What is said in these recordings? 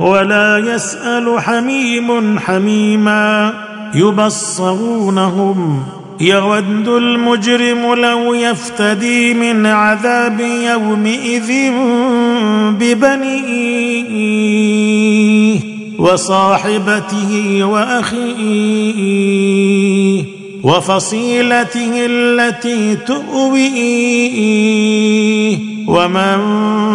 ولا يسأل حميم حميما يبصرونهم يود المجرم لو يفتدي من عذاب يومئذ ببنيه وصاحبته وأخيه وفصيلته التي تؤويه ومن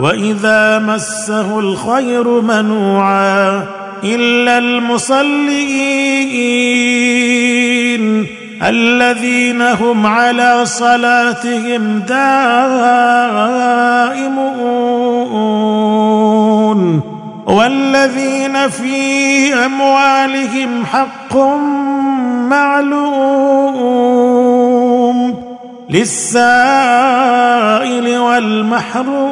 واذا مسه الخير منوعا الا المصلين الذين هم على صلاتهم دائمون والذين في اموالهم حق معلوم للسائل والمحروم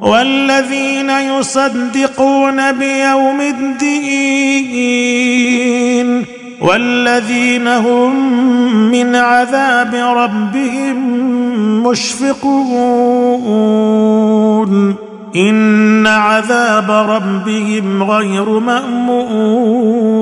والذين يصدقون بيوم الدين والذين هم من عذاب ربهم مشفقون إن عذاب ربهم غير مأمون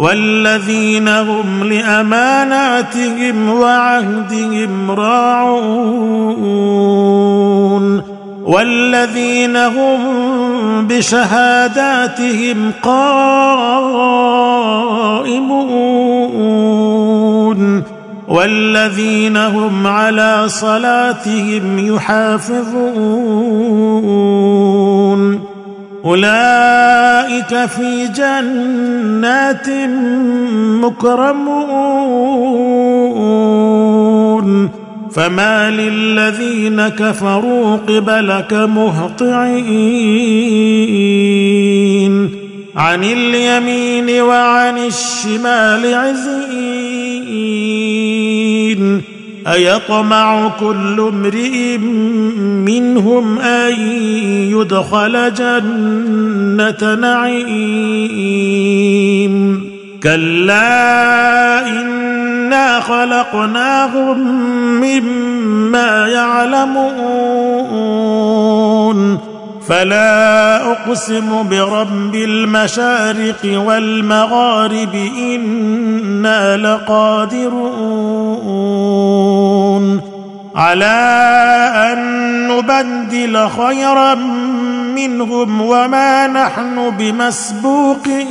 والذين هم لأماناتهم وعهدهم راعون والذين هم بشهاداتهم قائمون والذين هم على صلاتهم يحافظون أولئك في جنات مكرمون. فما للذين كفروا قبلك مهطعين. عن اليمين وعن الشمال عزين. أيطمع كل امرئ منهم أن يدخل جنة نعيم. كلا إنا خلقناهم مما يعلمون. فلا أقسم برب المشارق والمغارب إنا لقادرون. على أن نبدل خيرا منهم وما نحن بمسبوقين.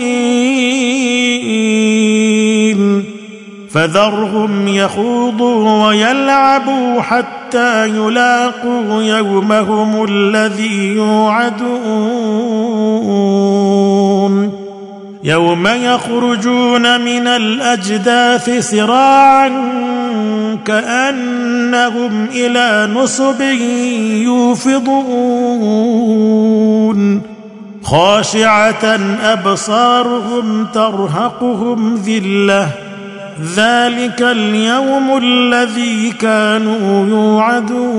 فذرهم يخوضوا ويلعبوا حتى يلاقوا يومهم الذي يوعدون. يوم يخرجون من الأجداث سراعا كانهم إلى نصب يوفضون خاشعه ابصارهم ترهقهم ذله ذلك اليوم الذي كانوا يوعدون